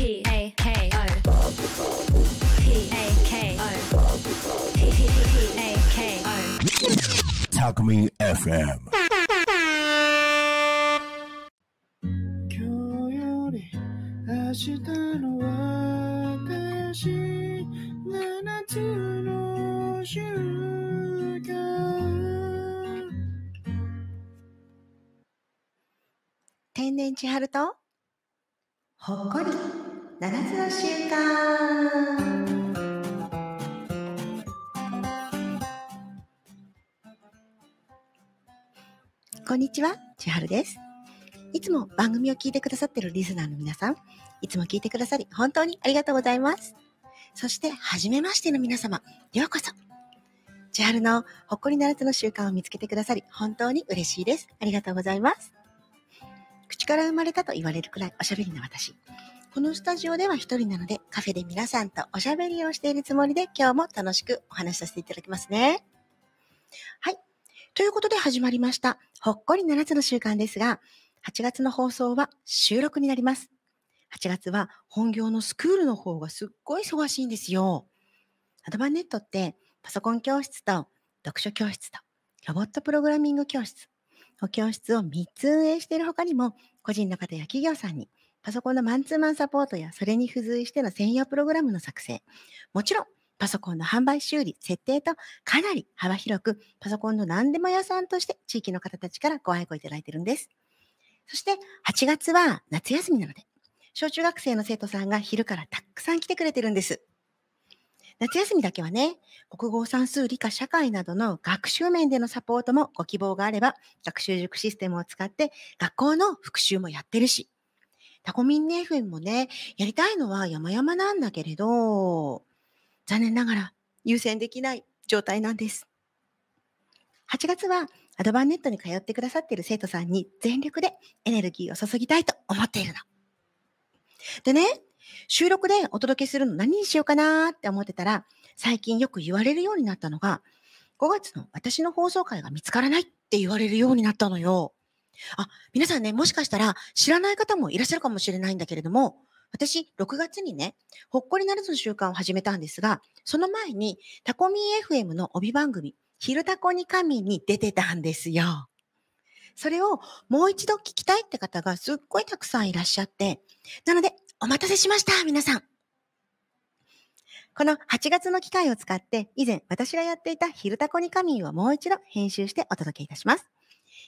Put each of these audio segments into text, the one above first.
P A K O P A K O P A K O Talk Me FM. 今日より明日の私七つの習慣天然千春とほっこり七つの習慣。こんにちは千春です。いつも番組を聞いてくださっているリスナーの皆さんいつも聞いてくださり本当にありがとうございます。そして初めましての皆様ようこそ。千春のほっこり七つの習慣を見つけてくださり本当に嬉しいです。ありがとうございます。口から生まれたと言われるくらいおしゃべりな私。このスタジオでは一人なのでカフェで皆さんとおしゃべりをしているつもりで今日も楽しくお話しさせていただきますね。はい。ということで始まりました。ほっこり7つの習慣ですが、8月の放送は収録になります。8月は本業のスクールの方がすっごい忙しいんですよ。アドバンネットってパソコン教室と読書教室とロボットプログラミング教室、教室を3つ運営している他にも、個人の方や企業さんに、パソコンのマンツーマンサポートや、それに付随しての専用プログラムの作成、もちろん、パソコンの販売修理、設定と、かなり幅広く、パソコンの何でも屋さんとして、地域の方たちからご愛顧いただいてるんです。そして、8月は夏休みなので、小中学生の生徒さんが昼からたくさん来てくれてるんです。夏休みだけはね、国語算数理科社会などの学習面でのサポートもご希望があれば、学習塾システムを使って学校の復習もやってるし、タコミンネ FM もね、やりたいのは山々なんだけれど、残念ながら優先できない状態なんです。8月はアドバンネットに通ってくださっている生徒さんに全力でエネルギーを注ぎたいと思っているの。でね、収録でお届けするの何にしようかなって思ってたら、最近よく言われるようになったのが、5月の私の放送回が見つからないって言われるようになったのよ。あ、皆さんね、もしかしたら知らない方もいらっしゃるかもしれないんだけれども、私、6月にね、ほっこりなるの習慣を始めたんですが、その前に、タコミン FM の帯番組、昼タコに神に出てたんですよ。それをもう一度聞きたいって方がすっごいたくさんいらっしゃって、なので、お待たせしました、皆さん。この8月の機会を使って、以前私がやっていた昼タコに仮眠をもう一度編集してお届けいたします。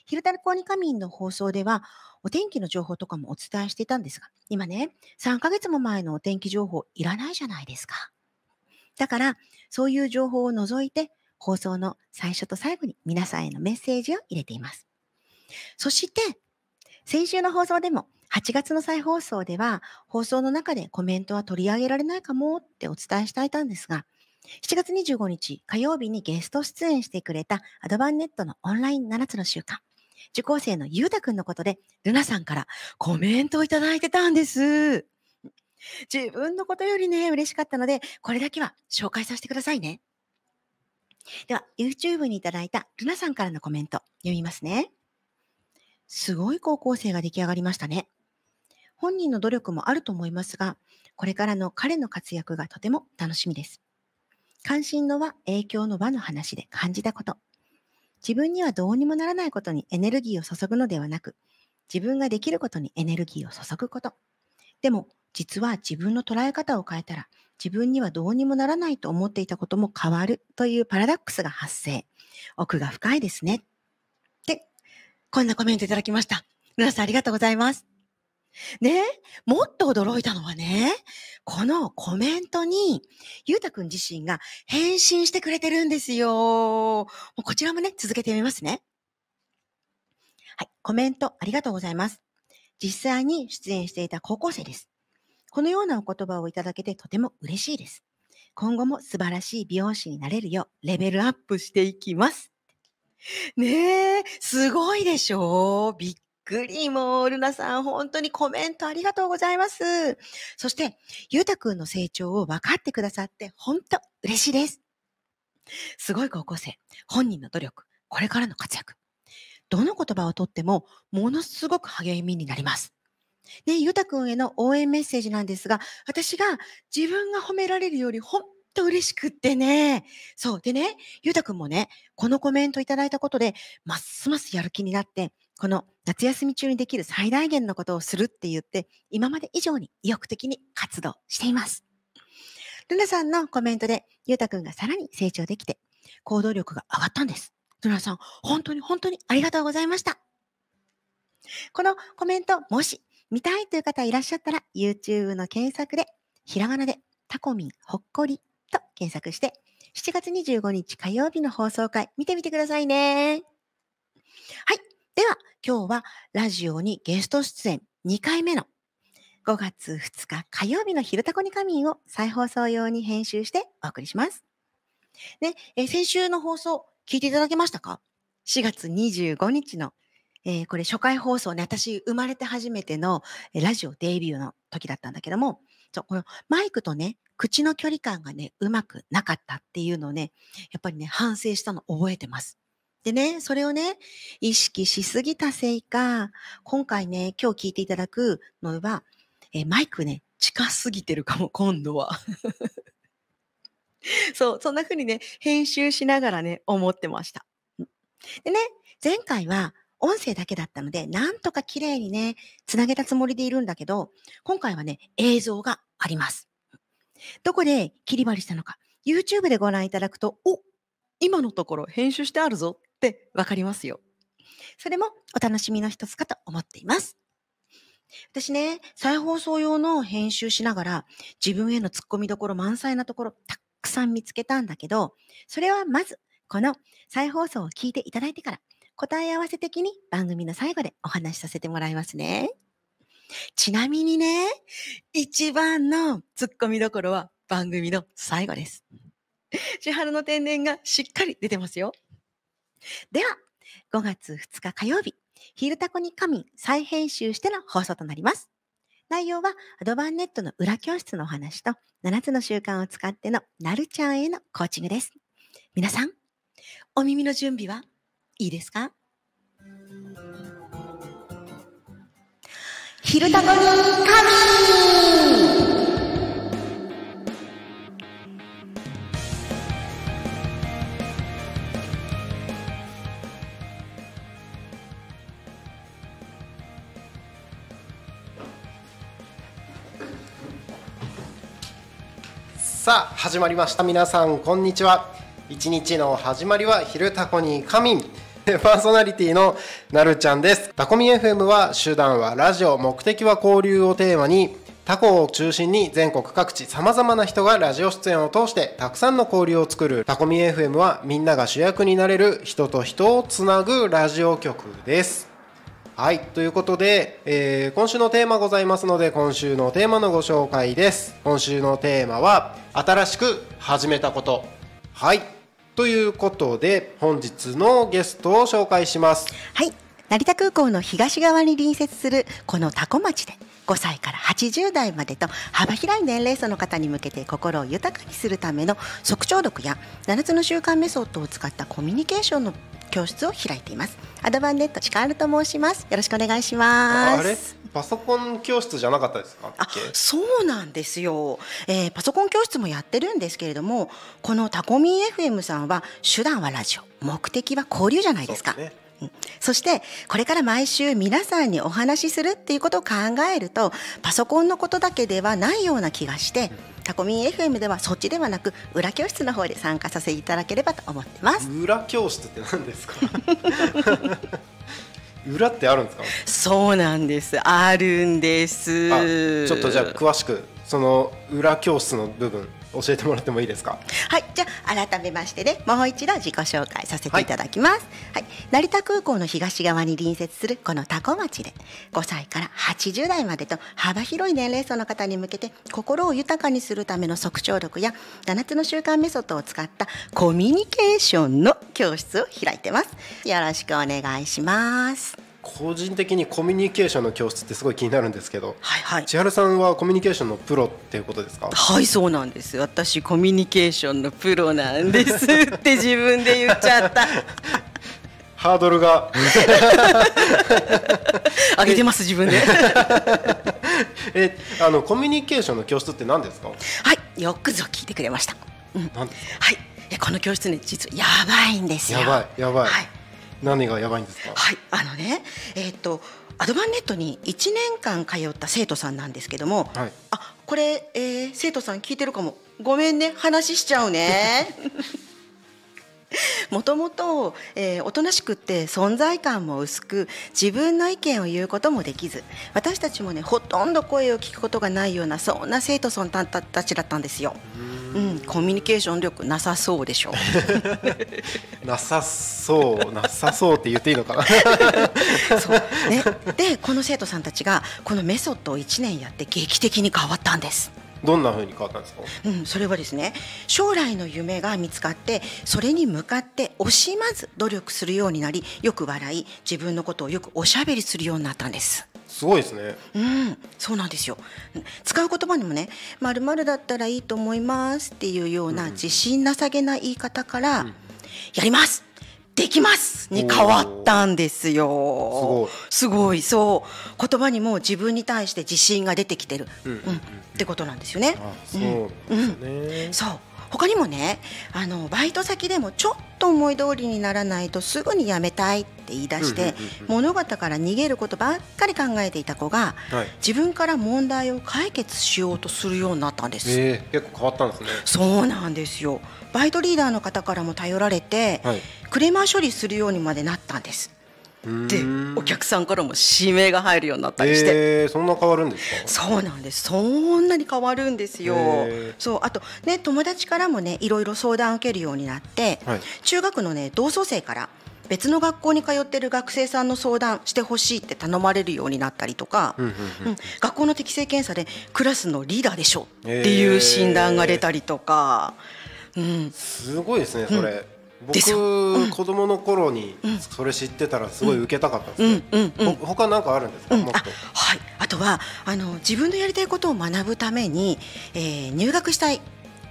昼タコに仮眠の放送では、お天気の情報とかもお伝えしていたんですが、今ね、3ヶ月も前のお天気情報いらないじゃないですか。だから、そういう情報を除いて、放送の最初と最後に皆さんへのメッセージを入れています。そして、先週の放送でも、8月の再放送では、放送の中でコメントは取り上げられないかもってお伝えしていたんですが、7月25日火曜日にゲスト出演してくれたアドバンネットのオンライン7つの習慣。受講生のゆうたくんのことで、ルナさんからコメントをいただいてたんです。自分のことよりね、嬉しかったので、これだけは紹介させてくださいね。では、YouTube にいただいたルナさんからのコメント、読みますね。すごい高校生が出来上がりましたね。本人の努力もあると思いますが、これからの彼の活躍がとても楽しみです。関心の輪、影響の輪の話で感じたこと。自分にはどうにもならないことにエネルギーを注ぐのではなく、自分ができることにエネルギーを注ぐこと。でも、実は自分の捉え方を変えたら、自分にはどうにもならないと思っていたことも変わるというパラダックスが発生。奥が深いですね。で、こんなコメントいただきました。皆さんありがとうございます。ね、もっと驚いたのはね、このコメントに、ゆうたくん自身が返信してくれてるんですよ。もうこちらもね、続けてみますね。はい、コメントありがとうございます。実際に出演していた高校生です。このようなお言葉をいただけてとても嬉しいです。今後も素晴らしい美容師になれるようレベルアップしていきます。ねえ、すごいでしょびっくり。もう、ルナさん、本当にコメントありがとうございます。そして、ゆうたくんの成長を分かってくださって、本当嬉しいです。すごい高校生。本人の努力。これからの活躍。どの言葉をとっても、ものすごく励みになります。ね、ゆうたくんへの応援メッセージなんですが、私が自分が褒められるより本当嬉しくってね。そう。でね、ゆうたくんもね、このコメントいただいたことで、ますますやる気になって、この夏休み中にできる最大限のことをするって言って、今まで以上に意欲的に活動しています。ルナさんのコメントで、ゆうたくんがさらに成長できて、行動力が上がったんです。ルナさん、本当に本当にありがとうございました。このコメント、もし見たいという方いらっしゃったら、YouTube の検索で、ひらがなでタコミンほっこりと検索して、7月25日火曜日の放送回見てみてくださいね。はい。では、今日はラジオにゲスト出演2回目の5月2日火曜日の昼タコに仮眠を再放送用に編集してお送りします。ね、え先週の放送聞いていただけましたか ?4 月25日の、えーこれ初回放送ね、私生まれて初めてのえラジオデビューの時だったんだけども、そうこのマイクとね、口の距離感がね、うまくなかったっていうのをね、やっぱりね、反省したの覚えてます。でね、それをね、意識しすぎたせいか、今回ね、今日聞いていただくのは、えマイクね、近すぎてるかも、今度は。そう、そんな風にね、編集しながらね、思ってました。でね、前回は音声だけだったので、なんとか綺麗にね、つなげたつもりでいるんだけど、今回はね、映像があります。どこで切り張りしたのか、YouTube でご覧いただくと、お今のところ編集してあるぞってわかりますよ。それもお楽しみの一つかと思っています。私ね、再放送用の編集しながら、自分への突っ込みどころ満載なところ、たくさん見つけたんだけど、それはまず、この再放送を聞いていただいてから、答え合わせ的に番組の最後でお話しさせてもらいますね。ちなみにね、一番の突っ込みどころは番組の最後です。千春の天然がしっかり出てますよ。では、5月2日火曜日、ヒルタコに仮眠再編集しての放送となります。内容はアドバンネットの裏教室のお話と7つの習慣を使ってのなるちゃんへのコーチングです。皆さん、お耳の準備はいいですか？ヒルタコに仮さあ始まりました。皆さんこんにちは。一日の始まりは昼タコに仮眠。パーソナリティのなるちゃんです。タコミ FM は手段はラジオ目的は交流をテーマに。タコを中心に全国各地さまざまな人がラジオ出演を通してたくさんの交流を作る。タコミ FM はみんなが主役になれる人と人をつなぐラジオ局です。はいということで、えー今週のテーマございますので今週のテーマのご紹介です今週のテーマは新しく始めたことはいということで本日のゲストを紹介しますはい。成田空港の東側に隣接するこのタコ町で5歳から80代までと幅広い年齢層の方に向けて心を豊かにするための即聴読や7つの習慣メソッドを使ったコミュニケーションの教室を開いています。アドバンネットチカールと申します。よろしくお願いします。あれ？パソコン教室じゃなかったですか？あそうなんですよ、えーパソコン教室もやってるんですけれどもこのタコミン FM さんは手段はラジオ目的は交流じゃないですか。そうですねうんそしてこれから毎週皆さんにお話しするっていうことを考えるとパソコンのことだけではないような気がしてタコミン FM ではそっちではなく裏教室の方で参加させていただければと思ってます。裏教室って何ですか？裏ってあるんですか？そうなんです。あるんです。あちょっとじゃあ詳しくその裏教室の部分教えてもらってもいいですか？はい、じゃあ改めましてね、もう一度自己紹介させていただきます。はい、成田空港の東側に隣接するこのタコ町で、5歳から80代までと幅広い年齢層の方に向けて心を豊かにするための即聴力や7つの習慣メソッドを使ったコミュニケーションの教室を開いてます。よろしくお願いします。個人的にコミュニケーションの教室ってすごい気になるんですけどはいはい。千春さんはコミュニケーションのプロっていうことですか？はい、そうなんです。私コミュニケーションのプロなんですって自分で言っちゃった。ハードルが 上げてます自分で。えあのコミュニケーションの教室って何ですか？はい、よくぞ聞いてくれました。うん、何ですはい、えこの教室ね実はやばいんですよ。かやばいやばい、はい、何がやばいんですか？はい、あのね、えっ、とアドバンネットに1年間通った生徒さんなんですけども、はいあこれ、えー生徒さん聞いてるかも。ごめんね話しちゃうね。もともと、えーおとなしくって存在感も薄く自分の意見を言うこともできず私たちもねほとんど声を聞くことがないようなそんな生徒さんたたちだったんですよ。うん、コミュニケーション力なさそうでしょ。なさそうなさそうって言っていいのかな そうね、でこの生徒さんたちがこのメソッドを1年やって劇的に変わったんです。どんな風に変わったんですか？うん、それはですね将来の夢が見つかってそれに向かって惜しまず努力するようになりよく笑い自分のことをよくおしゃべりするようになったんです。すごいですねうん、そうなんですよ。うん使う言葉にもね、まるまるだったらいいと思いますっていうような自信なさげな言い方から、やります。できますに変わったんですよ。すごい。そう。言葉にも自分に対して自信が出てきてる。うん、ってことなんですよね。あそうね、そう。他にもね、あのバイト先でもちょっと思い通りにならないとすぐに辞めたいって言い出して、物事から逃げることばっかり考えていた子が、はい自分から問題を解決しようとするようになったんです。えー、結構変わったんですねそうなんですよ。バイトリーダーの方からも頼られて、はいクレーマー処理するようにまでなったんです。うーん。で、お客さんからも指名が入るようになったりして。えー、そんな変わるんですか？そうなんです。そんなに変わるんですよ。へー。そう、あとね、友達からもね、いろいろ相談を受けるようになって、はい。中学のね、同窓生から。別の学校に通ってる学生さんの相談してほしいって頼まれるようになったりとか、うんうんうん。学校の適性検査でクラスのリーダーでしょっていう診断が出たりとか、うん、すごいですねそれ、です僕、子供の頃にそれ知ってたらすごい受けたかったですね、他なんかあるんですか、もっと。あはい、あとはあの自分のやりたいことを学ぶために、えー入学したい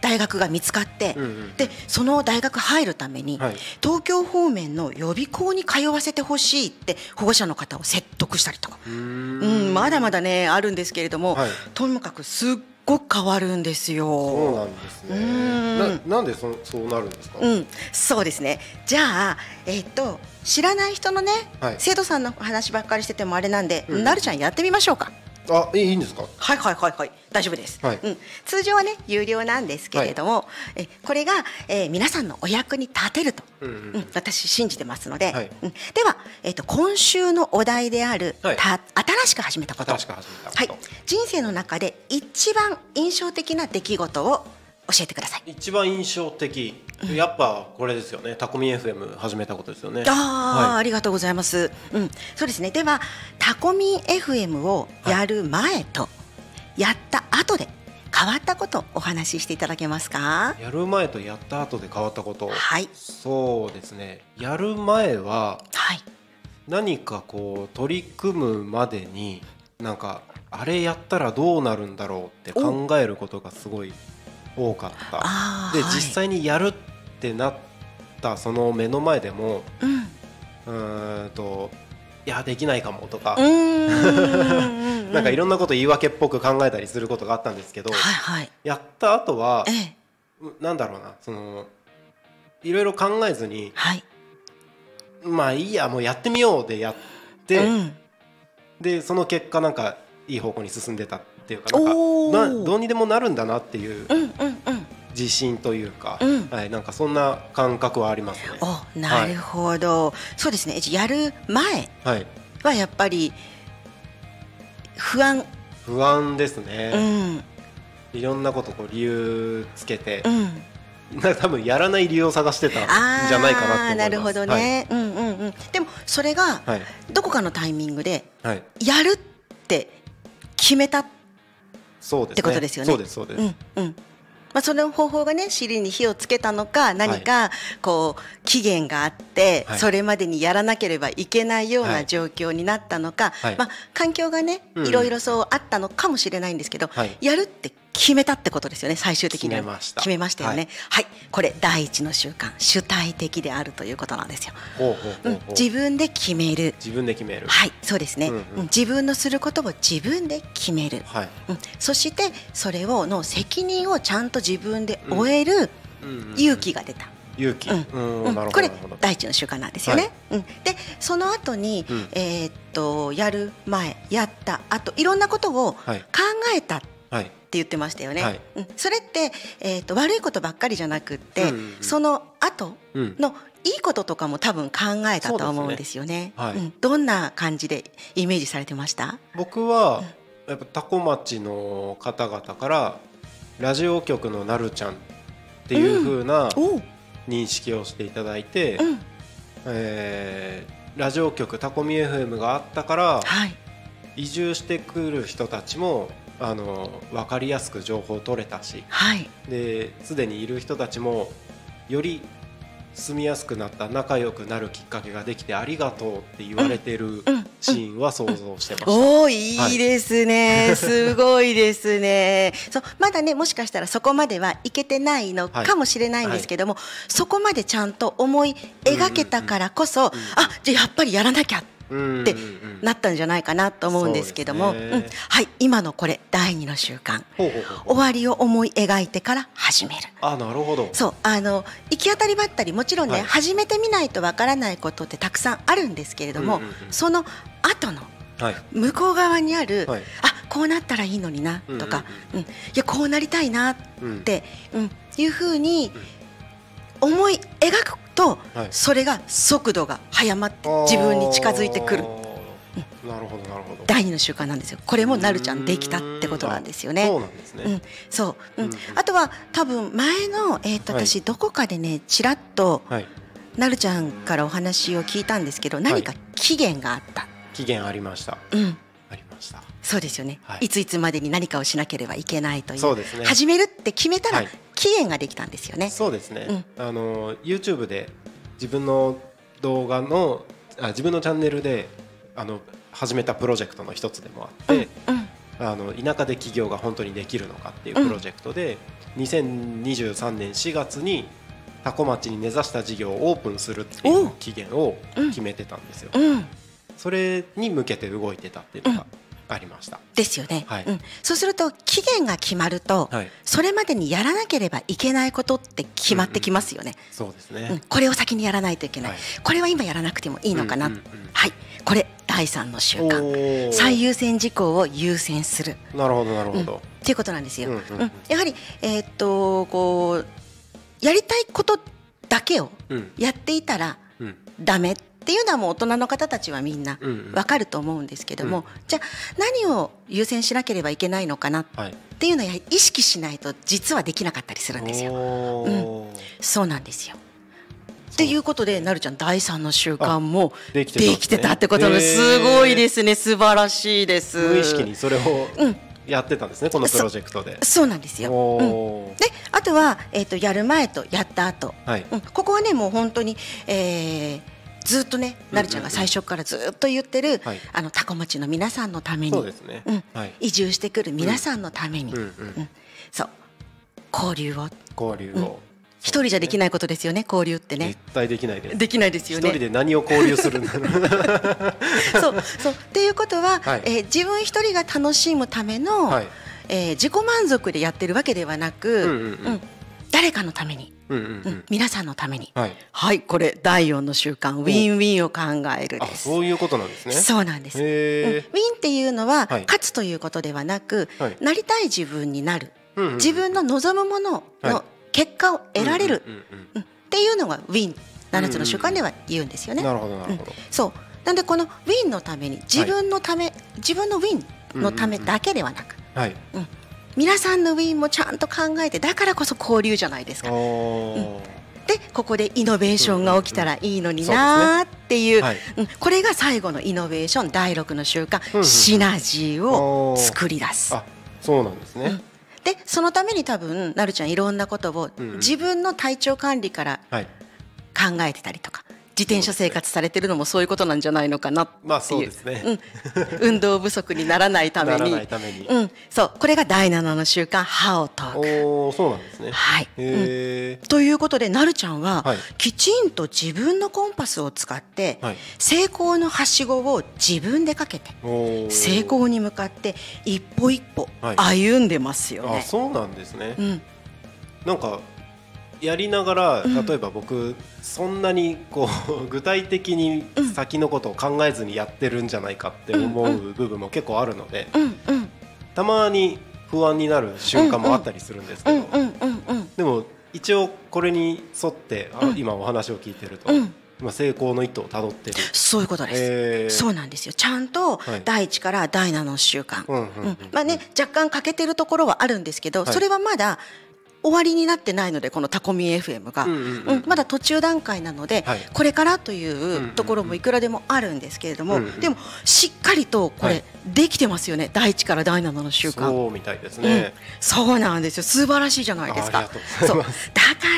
大学が見つかって、うんうんでその大学入るために、はい。東京方面の予備校に通わせてほしいって保護者の方を説得したりとか、うん。ん、まだまだねあるんですけれども、はい。とにかくすっごく変わるんですよ。そうなんですねうんななんでそそうなるんですか、うん、そうですね。じゃあ、えっと、知らない人のね、はい生徒さんの話ばっかりしててもあれなんで、うんなるちゃんやってみましょうか。あいいいいんですか？はいはいはいはい大丈夫です、はい。うん、通常はね有料なんですけれども、えこれが、えー皆さんのお役に立てると、うんうんうん。私信じてますので、はい。うん、では、えー、と今週のお題である、はい。た新しく始めたこと。新しく始めたこと。はい、人生の中で一番印象的な出来事を教えてください。一番印象的、やっぱこれですよねタコミ FM 始めたことですよねああ、はいありがとうございます。うん、そうですね。では、タコミン FM をやる前と、やった後で変わったことをお話ししていただけますか？やる前とやった後で変わったこと、はいそうですねやる前ははい。何かこう取り組むまでになんかあれやったらどうなるんだろうって考えることがすごい多かったで、はい実際にやるってなったその目の前でもうん。うーんといやできないかもとか。なんかいろんんなこと言い訳っぽく考えたりすることがあったんですけど、はいはい。やった後はええ。なんだろうなそのいろいろ考えずにはい。まあいいやもうやってみようでやって、うん。でその結果なんかいい方向に進んでたっていうかなんかどうにでもなるんだなっていう。自信というか、うんはい、なんかそんな感覚はありますね。お、なるほど。そうですね。やる前はい、はやっぱり不安。不安ですうね、ん。いろんなことこう理由つけてう、ん。なんか多分やらない理由を探してたんじゃないかなって思います。あーなるほどね、うんうんうんでもそれがはい、はいどこかのタイミングではいやるって決めたっそうですね。てことですよね。そうですそうです。うんうん。まあ、その方法がね尻に火をつけたのか何かこう期限があって、はい。それまでにやらなければいけないようはない。状況になったのか、はい。まあ、環境がねうん。いろいろそうあったのかもしれないんですけど、はい。やるって決めたってことですよね最終的には。決めました。決めましたよね。ははい、これ第一の習慣主体的であるということなんですよ、自分で決める。自分で決める。はいそうですね、うんうん。うん自分のすることを自分で決める、はい。うん、そしてそれをの責任をちゃんと自分で終える勇気が出た、勇気。これ第一の習慣なんですよね。うん、でその後に、うん。えーっとやる前やった後いろんなことを考はい。えた。はい言ってましたよね。はい。うん、それって、えーっと悪いことばっかりじゃなくって、うんうんうん。その後うん。のいいこととかも多分考えたと思うんですよね。そうね。はい。うん、どんな感じでイメージされてました？僕はやっぱタコ町の方々からラジオ局のなるちゃんっていう風な認識をしていただいて、うん、えーラジオ局タコミ FM があったからはい、移住してくる人たちもあの分かりやすく情報を取れたし。はい、ですでにいる人たちもより住みやすくなった仲良くなるきっかけができてありがとうって言われてるシーンは想像してました。おーいいですね、すごいですね。そうまだねもしかしたらそこまではいけてないのかもしれないんですけども、そこまでちゃんと思い描けたからこそ、あじゃあやっぱりやらなきゃうんってなったんじゃないかなと思うんですけども、そううん。はい今のこれ第二の習慣。終わりを思い描いてから始める。あなるほど。そうあの行き当たりばったりもちろんね、はい。始めてみないとわからないことってたくさんあるんですけれども、うんうんうん。その後のはい。向こう側にある、はい。あこうなったらいいのになとか、うん。いやこうなりたいなっうん。て、うん。いうふうに思い描くと、はい。それが速度が速まって自分に近づいてくる。なるほどなるほど。第二の習慣なんですよ。これもなるちゃんできたってことなんですよね。そうなんですね、うん、そう、うん。あとは多分前の、えー、とはい。私どこかでねちらっとはい。なるちゃんからお話を聞いたんですけど何か期限があった、期限ありました。うん。ありました。そうですよね、はい。い、ついつまでに何かをしなければいけないという。そうですね。始めるって決めたらはい期限ができたんですよね。そうですね、あの YouTube で自分の動画のあ自分のチャンネルであの始めたプロジェクトの一つでもあって、うんあの田舎で起業が本当にできるのかっていうプロジェクトで、2023年4月に多古町に根ざした事業をオープンするっていう期限を決めてたんですよ。うん。それに向けて動いてたっていうのがありました。ですよね、はい。うん、そうすると期限が決まると、はい。それまでにやらなければいけないことって決まってきますよね。そうですね。うん。これを先にやらないといけない、はい。これは今やらなくてもいいのかな、うんうんうん。はいこれ第三の習お慣ー。最優先事項を優先する。なるほどなるほど。っていうことなんですよ。うんうんうん。やはり、えーっとこうやりたいことだけをうん。やっていたらうん。ダメっていうのはもう大人の方たちはみんなうんうん。わかると思うんですけども、うん。じゃあ何を優先しなければいけないのかなっはい。ていうのはり意識しないと実はできなかったりするんですよ。おー。そうなんですよ。っていうことで、なるちゃん第三の習慣もできてた。ってことがす。ごいですね、素晴らしいです。無意識にそれをうん。やってたんですね、このプロジェクトで。そうなんですよ。うん。であとは、えー、とやる前とやった後、はい。うん、ここはねもう本当に、えーずっとねなるちゃんが最初からずっと言ってる、はい。あのタコ町の皆さんのために。ね。うん。はい。移住してくる皆さんのために、うん。うんうんそう。交流を。うん交流を。一人じゃできないことですよね交流ってね。絶対できないです。できないですよね。一人で何を交流するんだろう。そう。そう。っていうことは、はい。えー自分一人が楽しむための、はい。えー自己満足でやってるわけではなく、うんうん。うん。誰かのために、うんうんううんん。皆さんのために、はい。はいこれ第四の習慣ウィンウィンを考えるあ、です。そういうことなんですね。そうなんです。うんウィへンっていうのは、はい勝つということではなく、はいなりたい自分になる、え。うんうん自分の望むものはいの結果を得られる、うんうんうんうんっていうのがウィン7つの習慣では言うんですよね。うんなるほどなるほど。そうなんでこのウィンのために自分のため、自分のウィンのためだけではなく、はい。皆さんのウィンもちゃんと考えてだからこそ交流じゃないですか。でここでイノベーションが起きたらいいのになーっていう,、はい。うん。これが最後のイノベーション第6の習慣、うんうんシナジーを作り出す。あ、そうなんですね。うん。でそのために多分なるちゃんいろんなことをうんうん。自分の体調管理からはい。考えてたりとか自転車生活されてるのもそういうことなんじゃないのかなっていう。まあそうですね。うん、運動不足にならないためならに。ないために、うん、そう、これが第七の習慣、歯を研ぐ。おおそうなんですね。はい。うん。ということで、なるちゃんは、はい。きちんと自分のコンパスを使って、はい。成功のはしごを自分でかけて、成功に向かって一歩一歩はい。歩んでますよね。あそうなんですね、うん、なんかやりながら例えば僕、そんなにこう 具体的に先のことを考えずにやってるんじゃないかって思う部分も結構あるので、たまに不安になる瞬間もあったりするんですけど。でも一応これに沿って、今お話を聞いてると、うん。今成功の一途をたどってる。そういうことです。えー。そうなんですよ。ちゃんとはい。第一から第七の習慣。まあね、若干欠けてるところはあるんですけど、はい。それはまだ終わりになってないのでこのタコミ FM が、うんうんうんうん。まだ途中段階なので、はい。これからというところもいくらでもあるんですけれども、うんうんでもしっかりとこれ、はい。できてますよね。第一から第七の習慣。そうみたいですうん。ね。そうなんですよ。素晴らしいじゃないですか。そう。だか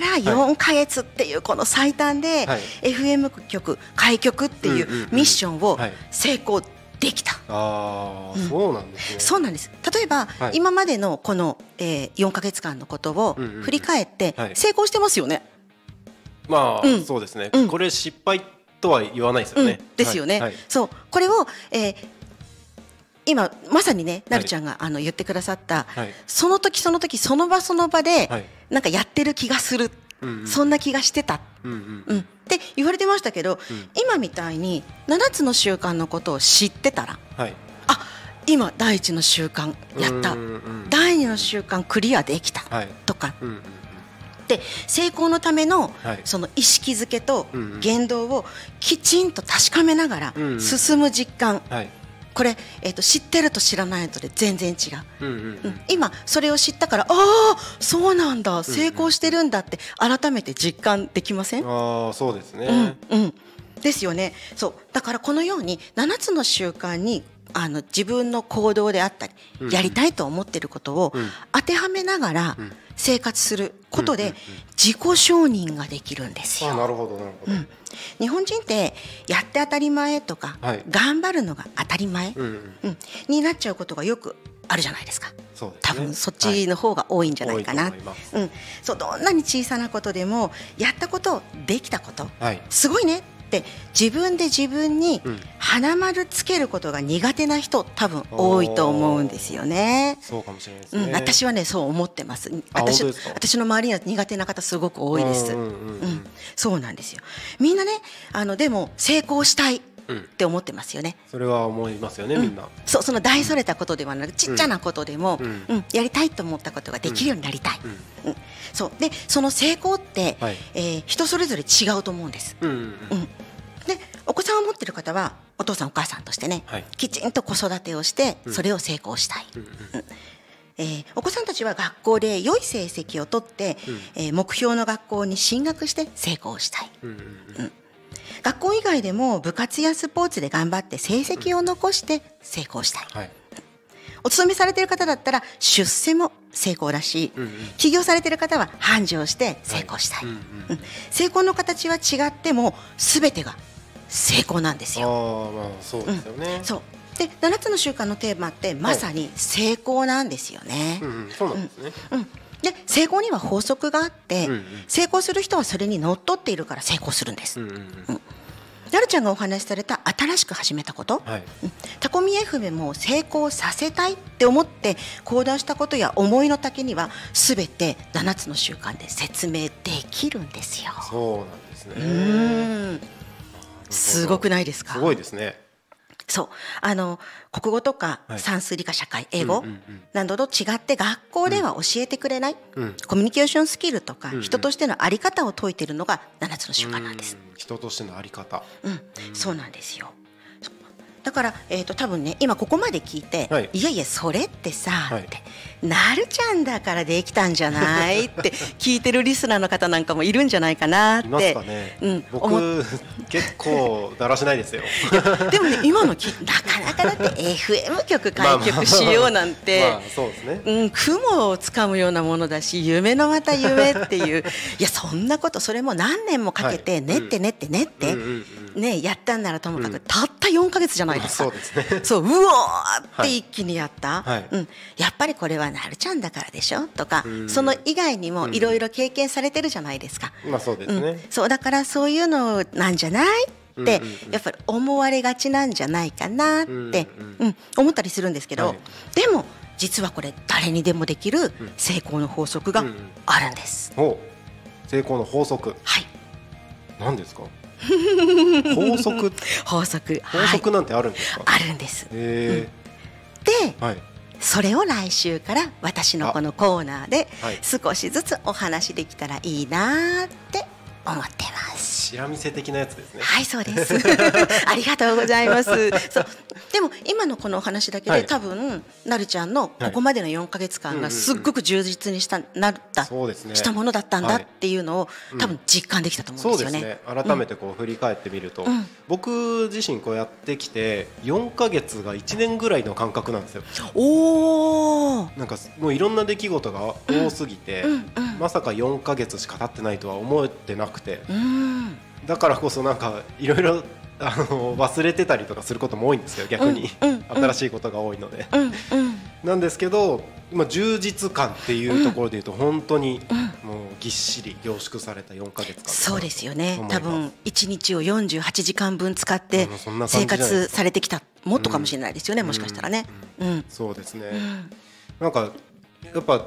ら4ヶ月っていうこの最短ではい。FM 局開局っていうミッションをはい成功できた、ああ、うん。そうなんですね。そうなんです。例えば、はい。今までのこの、えー、4ヶ月間のことをうんうんうん。振り返ってはい。成功してますよね、まあ、うん。そうですね、うん。これ失敗とは言わないですよね。うん、ですよね、はい。はい。そう。これを、えー今まさにねなるちゃんが、あの言ってくださった、はい。その時その時その場その場で、はい。なんかやってる気がする、うんうんそんな気がしてた、うんって言われてましたけど、今みたいに7つの習慣のことを知ってたらはい。あ今第一の習慣やった。第二の習慣クリアできた、はい。とか。うんで成功のためのはい。その意識づけと言動をきちんと確かめながら進む実感。はい。これ、えー、と知ってると知らないとで全然違う。うんうんううん。ん、今それを知ったからああそうなんだ。成功してるんだって改めて実感できません、ああ、そうですね。うんうん、ですよね。そう。だからこのように7つの習慣にあの自分の行動であったり、うんやりたいと思っていることをうん当てはめながらうん生活することで自己承認ができるんですよ。あなるほどなるほど。うん、日本人ってやって当たり前とか、はい頑張るのが当たり前、うんうん。うん、になっちゃうことがよくあるじゃないですか。すね。多分そっちの方が多いんじゃないかな。多いうん、そうどんなに小さなことでもやったことできたことはい。すごいねって自分で自分にうん花丸つけることが苦手な人多分多いと思うんですよね。そうかもしれないですね。うん、私はねそう思ってます。あ私私の周りには苦手な方すごく多いです。うんうんうんうんそうなんですよ。みんなねあのでも成功したいっうん。て思ってますよね。それは思いますよね、みんな。そうその大それたことではなくちっちゃなことでも、ううん。んやりたいと思ったことができるようになりたい。うん。うん。そう。でその成功って、はい。えー人それぞれ違うと思うんです。うんうんうん。うん、でお子さんを持ってる方はお父さんお母さんとしてね、はい。きちんと子育てをしてうん。それを成功したい、うんうん。えーお子さんたちは学校で良い成績を取って、うん。えー目標の学校に進学して成功したい。うんうん。うん学校以外でも部活やスポーツで頑張って成績を残して成功したいはい。お勤めされてる方だったら出世も成功だし、うんうん起業されてる方は繁盛して成功したい、うんうんうん成功の形は違っても全てが成功なんですよ。ああまあそうですよね。そうで7つの習慣のテーマってまさに成功なんですよね。うんうんそうなんですね。うんで成功には法則があって、うんうん成功する人はそれにのっとっているから成功するんです。うんうんうんなるちゃんがお話しされた新しく始めたこと、はい。うんタコミ FM も成功させたいって思って行動したことや思いの丈には全て7つの習慣で説明できるんですよ。そうなんですね。うーんすごくないですか？すごいですね。そう。あの国語とかはい。算数理科社会英語などと違って学校では教えてくれない、うん。コミュニケーションスキルとか人としての在り方を説いているのが7つの習慣なんです。うん。人としてのあり方。うん、そうなんですよ。だから、えー、と多分ね今ここまで聞いて、はい。い、やいやそれってさ、はい。ってなるちゃんだからできたんじゃないって 聞いてるリスナーの方なんかもいるんじゃないかなって僕結構だらしないですよ。でもね今のきなかなかだって FM 局開局しようなんて、まあそうですね。うん、雲をつかむようなものだし夢のまた夢っていう。いやそんなことそれも何年もかけてはい。練って練って練って、うんうんねやったんならともかく、うん。たった4か月じゃないですか。そうですね。そううわーって一気にやった、はい。うん、やっぱりこれはなるちゃんだからでしょ？とか、うん。その以外にもいろいろ経験されてるじゃないですか。まあそうですうん。ね、そうだからそういうのなんじゃない？って、やっぱり思われがちなんじゃないかなって、うんうん思ったりするんですけど、はい。でも実はこれ誰にでもできる成功の法則があるんです。成功の法則。はい。何ですか？法則？法則。法則なんてあるんですか、はい、あるんです。へでえはい。それを来週から私のこのコーナーではい。少しずつお話できたらいいなーって思ってます。しらみせ的なやつですね。はい、そうです。ありがとうございます。そう、でも今のこのお話だけで、はい。多分なるちゃんのここまでの4ヶ月間がすっごく充実にしたなった、そうですね。したものだったんだはい。っていうのを、うん。多分実感できたと思うんですよね。ね。改めてこう振り返ってみると、うん。僕自身こうやってきて4ヶ月が1年ぐらいの感覚なんですよ。おお。なんかもういろんな出来事が多すぎて、うんうん。まさか4ヶ月しか経ってないとは思ってなくてうん。だからこそなんかいろいろあの忘れてたりとかすることも多いんですよ逆に、新しいことが多いので、なんですけど、まあ、充実感っていうところでいうと本当にうん。もうぎっしり凝縮された4ヶ月間そうですよね多分一日を48時間分使って生活されてきたもっとかもしれないですよね。もしかしたらね。うん。そうですね、うん。なんかやっぱ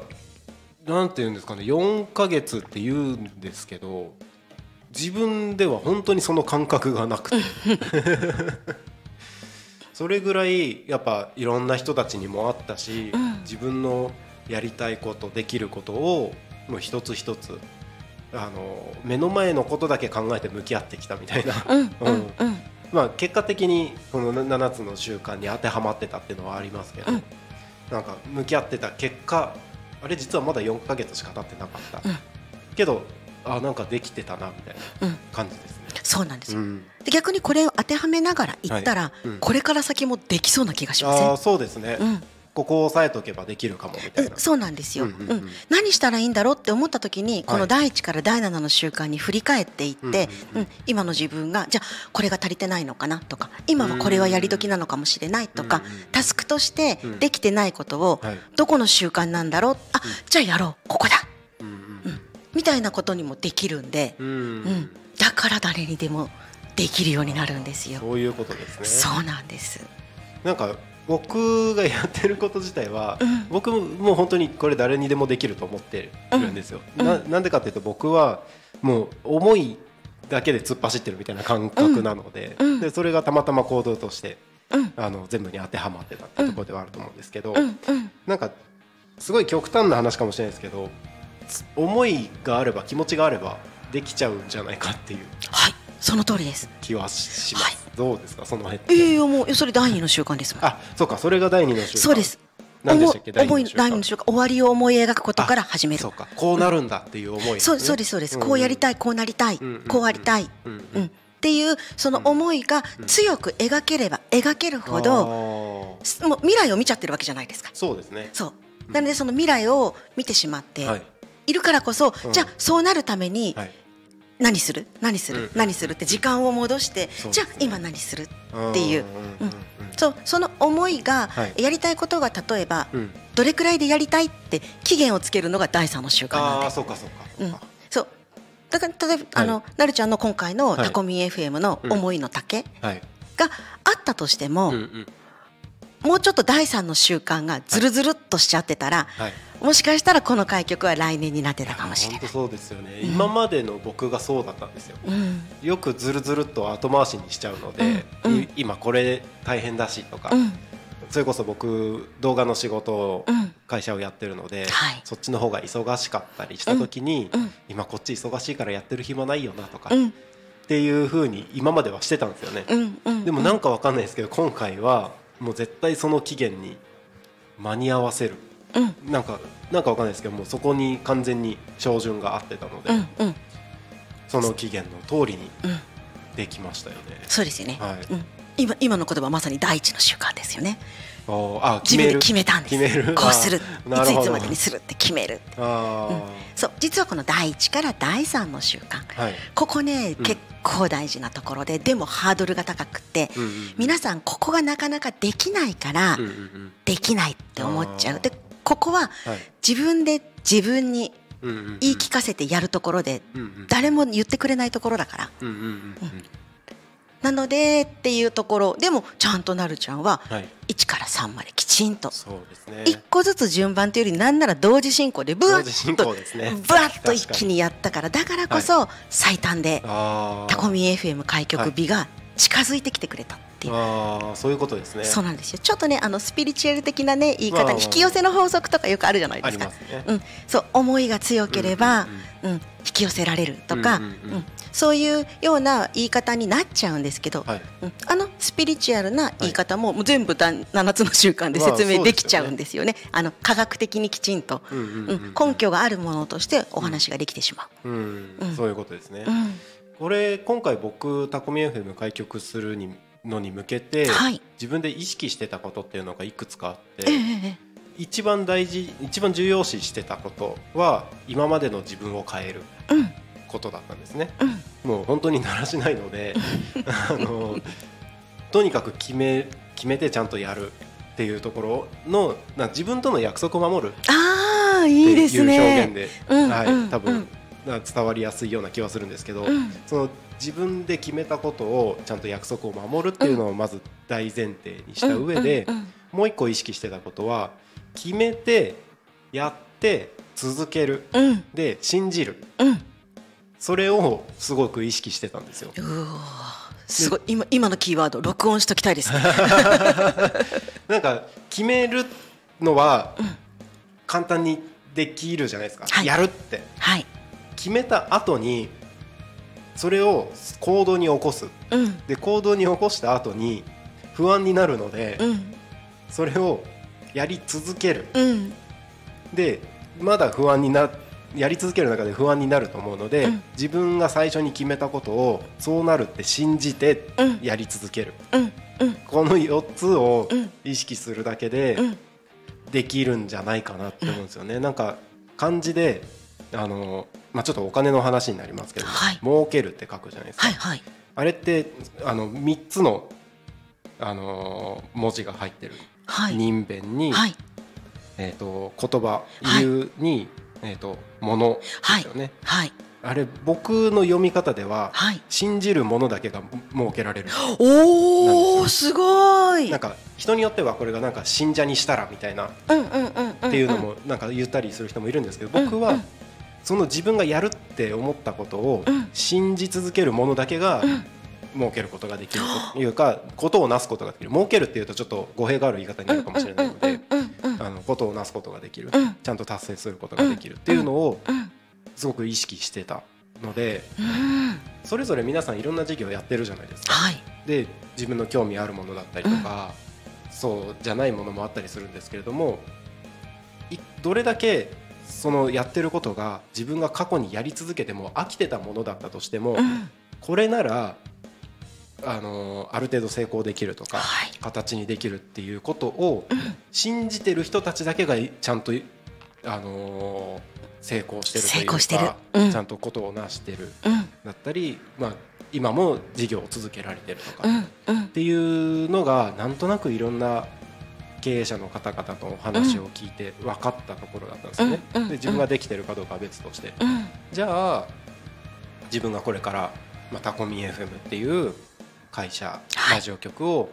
なんていうんですかね4ヶ月って言うんですけど自分では本当にその感覚がなくて。それぐらいやっぱいろんな人たちにもあったし、うん。自分のやりたいことできることをもう一つ一つあの目の前のことだけ考えて向き合ってきたみたいな。まあ、結果的にこの7つの習慣に当てはまってたっていうのはありますけど、うん。なんか向き合ってた結果あれ実はまだ4ヶ月しか経ってなかった、うん。けどあなんかできてたなみたいなうん。感じですね。そうなんですよ。うん。で逆にこれを当てはめながら言ったら、はい。うん。これから先もできそうな気がしません？あーそうですね、うん。ここを押さえとけばできるかもみたいな。え。そうなんですよ、うんうんうん。うん。何したらいいんだろうって思った時にこのはい第一から第七の習慣に振り返っていって、うんうんうん。うん今の自分がじゃあこれが足りてないのかなとか今はこれはやり時なのかもしれないとか、うんうんタスクとしてうん。できてないことをはい。どこの習慣なんだろう？あじゃあやろう。ここだ。うんうんみたいなことにもできるんで、うん。うん。うん、だから誰にでもできるようになるんですよ。そういうことですね。そうなんです。なんか僕がやってること自体は、うん。僕ももう本当にこれ誰にでもできると思ってるんですよ。うん。ななんでかっていうと僕はもう思いだけで突っ走ってるみたいな感覚なので,、うん。でそれがたまたま行動としてうん。あの全部に当てはまってたってところではあると思うんですけど、なんかすごい極端な話かもしれないですけどつ思いがあれば気持ちがあればできちゃうんじゃないかっていう。はい。その通りです。気はします。はい。どうですか？その辺。いやいやもうそれ第二の習慣です。もん。あそうか。それが第二の習慣。そうです。何でしたっけ？思い第第二の習慣。終わりを思い描くことからあ始める。そう。か。こうなるんだっていう思いですね、そうそうですそうです。ん。こうやりたいこうなりたい。うんうんこうありたい。うんうん。うん。っていうその思いが強く描ければ描けるほど、もう未来を見ちゃってるわけじゃないですか。そうですね。そう。なのでその未来を見てしまってはいいるからこそ、うん。じゃあそうなるためにはい。何する？何する、うん。何する？って時間を戻して、じゃあ今何する？っていう。うんうんそうその思いが、はい。やりたいことが例えば、うん。うんどれくらいでやりたいって期限をつけるのが第三の習慣なんあで。あそうかそうか。そうかそう。だから例えば、あのなるちゃんの今回のはい。タコミン FM の思いの丈はいがあったとしても、うんうんもうちょっと第三の習慣がずるずるっとしちゃってたら、はい。もしかしたらこの開局は来年になってたかもしれない。本当そうですよね、うん。今までの僕がそうだったんですよ。うん。よくずるずるっと後回しにしちゃうので、うん。今これ大変だしとか、うん。それこそ僕動画の仕事をうん。会社をやってるので、はい。そっちの方が忙しかったりした時に、今こっち忙しいからやってる暇ないよなとか、うん。っていうふうに今まではしてたんですよね、でもなんかわかんないですけど今回はもう絶対その期限に間に合わせる。うん。なんかなんかわかんないですけどもうそこに完全に照準が合ってたので、うんうん。その期限の通りにうん。できましたよね、そうですよね、はい。うん、今今の言葉まさに第一の習慣ですよね。あ自分で決めたんです。決める。こうする。いついつまでにするって決めるあそう実はこの第一から第三の習慣。ーはい、ここね、うん。結構大事なところででもハードルが高くって、うんうんうん。皆さんここがなかなかできないから、うんうんうん。できないって思っちゃう。でここははい。自分で自分にうんうんうん。言い聞かせてやるところでうんうん誰も言ってくれないところだから。うんうんうん。うんなのでっていうところでもちゃんとなるちゃんははい。1から3まできちんと。そうですね。1個ずつ順番というよりなんなら同時進行でブワッとブワッと一気にやったからだからこそ最短でタコミ FM 開局日が近づいてきてくれたっていう。あーそういうことですね。そうなんですよ。ちょっとねあのスピリチュアル的なね言い方に引き寄せの法則とかよくあるじゃないあですか。りますね。うん、そう思いが強ければ、うん。うん。引き寄せられるとか、うんうんうん。うんそういうような言い方になっちゃうんですけど、はい。うん。あのスピリチュアルな言い方も,、全部だ7つの習慣で説明できちゃうんですよね,、あの科学的にきちんと、根拠があるものとしてお話ができてしまう。ん。うん。そういうことですね。これ今回僕タコミ FM 開局するにのに向けてはい。自分で意識してたことっていうのがいくつかあっええてええ。一番大事一番重要視してたことは今までの自分を変える。うんことだったんですね。うん。もう本当にならしないので あのとにかく決め決めてちゃんとやるっていうところのな自分との約束を守るああいいです表現ね。で、うんはいうん多分、伝わりやすいような気はするんですけど、うん。その自分で決めたことをちゃんと約束を守るっていうのをまず大前提にした上で、もう一個意識してたことは決めてやって続ける。うん。で信じる。うんそれをすごく意識してたんですよ。すごい。今今のキーワード録音しときたいですね。なんか決めるのは簡単にできるじゃないですか、はい。やるって。はい。決めた後にそれを行動に起こす。うん。で行動に起こした後に不安になるので、うん。それをやり続ける。うん。でまだ不安になやり続ける中で不安になると思うので、うん。自分が最初に決めたことをそうなるって信じてうん。やり続ける、うん。うん。この4つをうん。意識するだけでうん。できるんじゃないかなって思うんですよね。なんか漢字であの、まあ、ちょっとお金の話になりますけど、はい。儲けるって書くじゃないですか。はいはい。あれってあの3つのあの文字が入ってる。はい。人弁に、はい。えー、と言葉はい言うに、えー、とものですよね、はい。あれ僕の読み方でははい。信じるものだけが設けられる。おおすごい。なんか人によってはこれがなんか信者にしたらみたいなっていうのもなんか言ったりする人もいるんですけど僕はその自分がやるって思ったことをうん。信じ続けるものだけがうん。設けることができるというかことをなすことができる。儲けるっていうとちょっと語弊がある言い方になるかもしれないのでことをなすことができる。うん。ちゃんと達成することができるっていうのをうん。すごく意識してたのでうん。それぞれ皆さんいろんな事業やってるじゃないですか。はい。で自分の興味あるものだったりとか、そうじゃないものもあったりするんですけれどもいどれだけそのやってることが自分が過去にやり続けても飽きてたものだったとしても、うん。これならあのある程度成功できるとか、はい。形にできるっていうことをうん。信じてる人たちだけがちゃんと、あの成功してるというかうん。ちゃんとことを成してるうん。だったり、まあ、今も事業を続けられてるとか、うっん。うん。ていうのがなんとなくいろんな経営者の方々とお話を聞いて分かったところだったんですよね。で自分ができてるかどうかは別として、うん。じゃあ自分がこれから、まあ、タコミ FM っていう会社、はい。ラジオ局を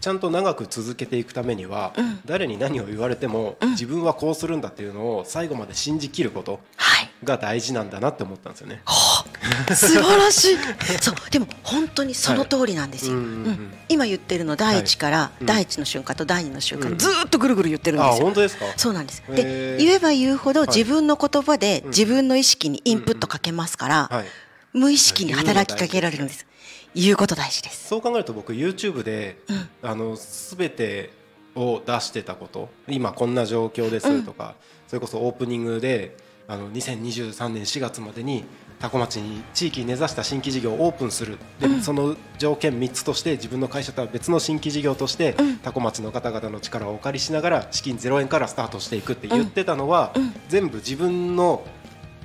ちゃんと長く続けていくためには、うん。誰に何を言われても、うん。自分はこうするんだっていうのを最後まで信じきることはい。が大事なんだなって思ったんですよね。はあ。素晴らしい。そうでも本当にその通りなんですよ、うんうんうん。うん。今言ってるの第一から、うん。第一の瞬間と第二の瞬間、うん。ずーっとぐるぐる言ってるんあですよ。本当ですか？そうなんです。で言えば言うほどはい。自分の言葉でうん。自分の意識にインプットかけますから、はい。無意識に働きかけられるんです。言うこと大事です。そう考えると僕 YouTube で、あの全てを出してたこと今こんな状況ですとか、それこそオープニングであの2023年4月までに多古町に地域に根ざした新規事業をオープンする。で、その条件3つとして自分の会社とは別の新規事業として、多古町の方々の力をお借りしながら資金0円からスタートしていくって言ってたのは、全部自分の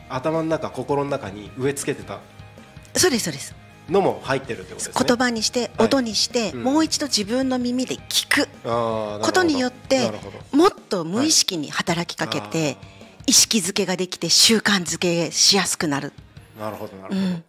頭の中心の中に植え付けてた。そうですそうです。のも入ってるってことですね。言葉にしてはい。音にして、うん。もう一度自分の耳で聞く。ことによってもっと無意識に働きかけて、意識づけができて習慣づけしやすくなる、なるほどなるほど、うん、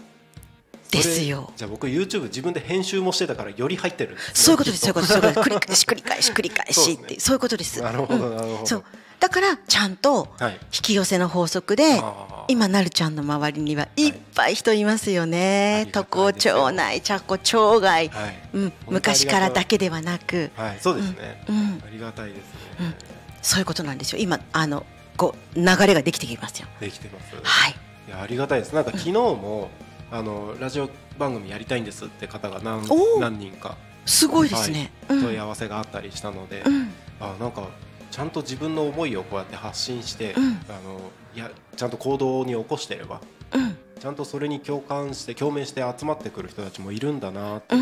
ですよ。じゃあ僕 YouTube 自分で編集もしてたからより入ってるね。そういうことです、そういうことです、繰り返し、繰り返し、繰り返しって、そういうことです。なるほどうんなるほど。そう、だから、ちゃんとはい。引き寄せの法則で。今なるちゃんの周りにはいっぱい人いますよね。ありが都たい。ですよ校町内、茶子町外、はい。うん、昔からだけではなく、はい。そうですね、うん。うん。ありがたいですね、うん。そういうことなんですよ。今、あの、こう流れができてきますよ。できてます。はい。いやありがたいです。なんか昨日も、あのラジオ番組やりたいんですって方が何何人か。すごいですね。うん。問い合わせがあったりしたので、うん。あなんかちゃんと自分の思いをこうやって発信して、うんあのいやちゃんと行動に起こしてればうん。ちゃんとそれに共感して共鳴して集まってくる人たちもいるんだなって。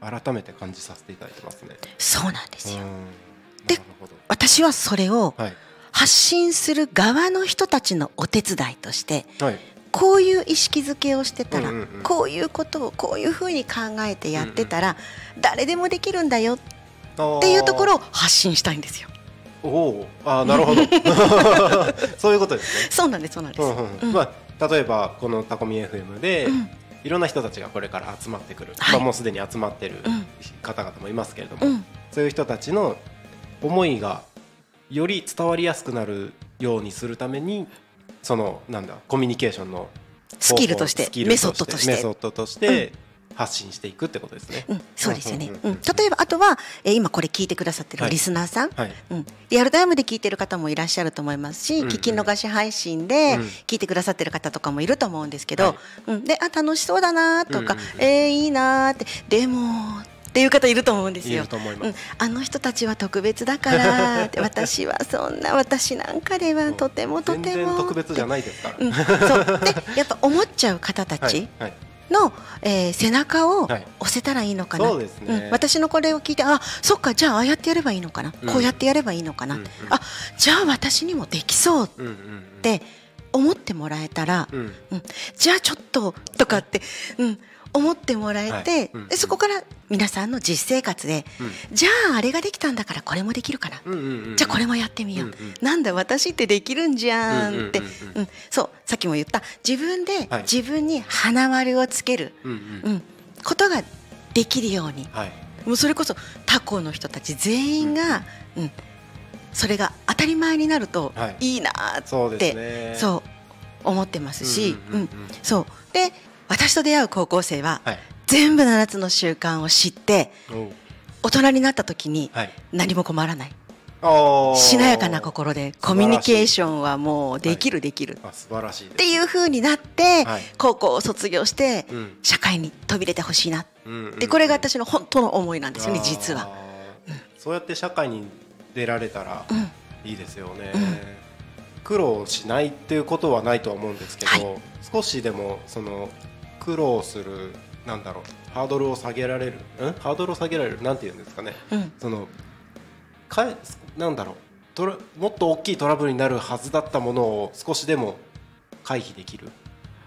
改めて感じさせていただいてますね。そうなんですよ。うんで私はそれをはい発信する側の人たちのお手伝いとしてはいこういう意識づけをしてたら、うんうんうんこういうことをこういうふうに考えてやってたら、誰でもできるんだよっていうところを発信したいんですよ。おおあーなるほど。そういうことですね。そうなんですそうなんです。うんうんうん。まあ、例えばこのタコミ FM で、うん。いろんな人たちがこれから集まってくる、はい。まあ、もうすでに集まってるうん方々もいますけれども、うん。そういう人たちの思いがより伝わりやすくなるようにするためにそのなんだコミュニケーションのスキルとしてメソッドとして。メソッドとして発信していくってことですね。うん、そうですよね、例えばあとは、えー今これ聞いてくださってるはい。リスナーさん、はい。うん、リアルタイムで聞いてる方もいらっしゃると思いますし、うんうん。聞き逃し配信でうん。聞いてくださってる方とかもいると思うんですけど、はい。うん、であ楽しそうだなとか、うんうんうん。えーいいなって。でもっていう方いると思うんですよ。いる。と思います。うん、あの人たちは特別だからって。私はそんな私なんかではとてもと全ても。然特別じゃないですから。うん、そう。でやっぱ思っちゃう方たはい。ちはいの、えー背中をはい。押せたらいいのかな、そうですね。ん。私のこれを聞いてあそっかじゃあああやってやればいいのかな、うん。こうやってやればいいのかな、うんうん。あじゃあ私にもできそうって思ってもらえたら、うん。うん。じゃあちょっととかって、うん、思ってもらえて、そこから皆さんの実生活で、うん。じゃああれができたんだからこれもできるかな、じゃあこれもやってみよう、なんだ私ってできるんじゃんって、うんそうさっきも言った。自分ではい。自分に花丸をつける、うんことができるように。はい。もうそれこそ他校の人たち全員が、うんそれが当たり前になるとはい。いいなーって、そうですね。そう思ってますし、うん。そう。で私と出会う高校生は、はい。全部7つの習慣を知って大人になった時にはい。何も困らない、しなやかな心でコミュニケーションはもうできるできる、あ素晴らしい。っていう風になって、はい。高校を卒業して、うん。社会に飛び出てほしいな。うんうんうん。でこれが私の本当の思いなんですよね実は。あーそうやって社会に出られたらうん。いいですよね、うん。苦労しないっていうことはないとは思うんですけど、はい。少しでもその苦労するなんだろうハードルを下げられるん？ハードルを下げられるなんて言うんですかね。うん。そのかえなんだろうトラもっと大きいトラブルになるはずだったものを少しでも回避できる、